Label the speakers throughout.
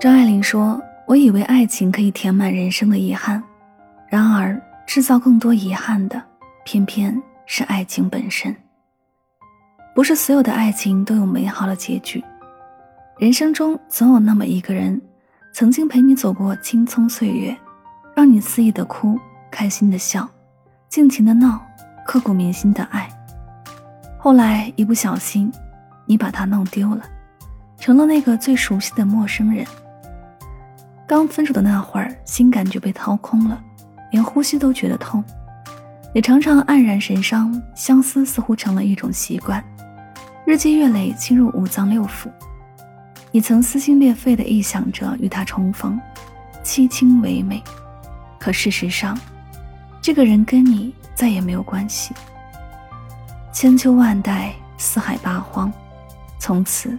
Speaker 1: 张爱玲说：“我以为爱情可以填满人生的遗憾，然而制造更多遗憾的，偏偏是爱情本身。不是所有的爱情都有美好的结局，人生中总有那么一个人，曾经陪你走过青葱岁月，让你肆意的哭，开心的笑，尽情的闹，刻骨铭心的爱。后来一不小心，你把他弄丢了，成了那个最熟悉的陌生人。”刚分手的那会儿，心感觉被掏空了，连呼吸都觉得痛，也常常黯然神伤，相思似乎成了一种习惯，日积月累侵入五脏六腑。你曾撕心裂肺地臆想着与他重逢，凄清唯美，可事实上，这个人跟你再也没有关系。千秋万代，四海八荒，从此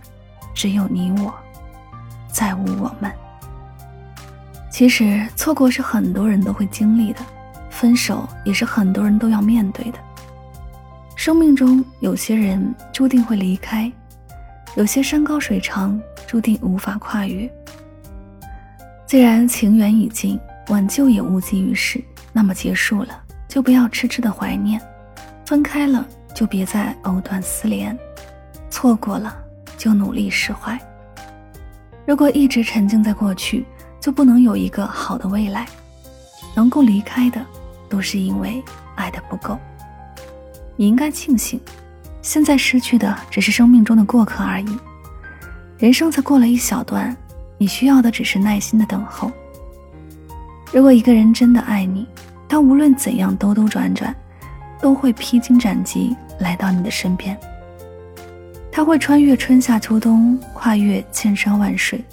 Speaker 1: 只有你我，再无我们。其实错过是很多人都会经历的，分手也是很多人都要面对的。生命中有些人注定会离开，有些山高水长注定无法跨越。既然情缘已尽，挽救也无济于事，那么结束了就不要痴痴的怀念，分开了就别再藕断丝连，错过了就努力释怀。如果一直沉浸在过去。就不能有一个好的未来，能够离开的，都是因为爱的不够。你应该庆幸，现在失去的只是生命中的过客而已。人生才过了一小段，你需要的只是耐心的等候。如果一个人真的爱你，他无论怎样兜兜转转，都会披荆斩棘来到你的身边。他会穿越春夏秋冬，跨越千山万水，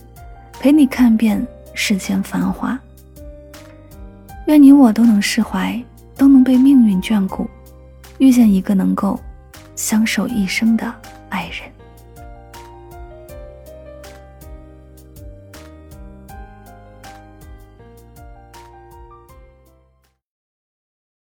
Speaker 1: 陪你看遍。世间繁华，愿你我都能释怀，都能被命运眷顾，遇见一个能够相守一生的爱人。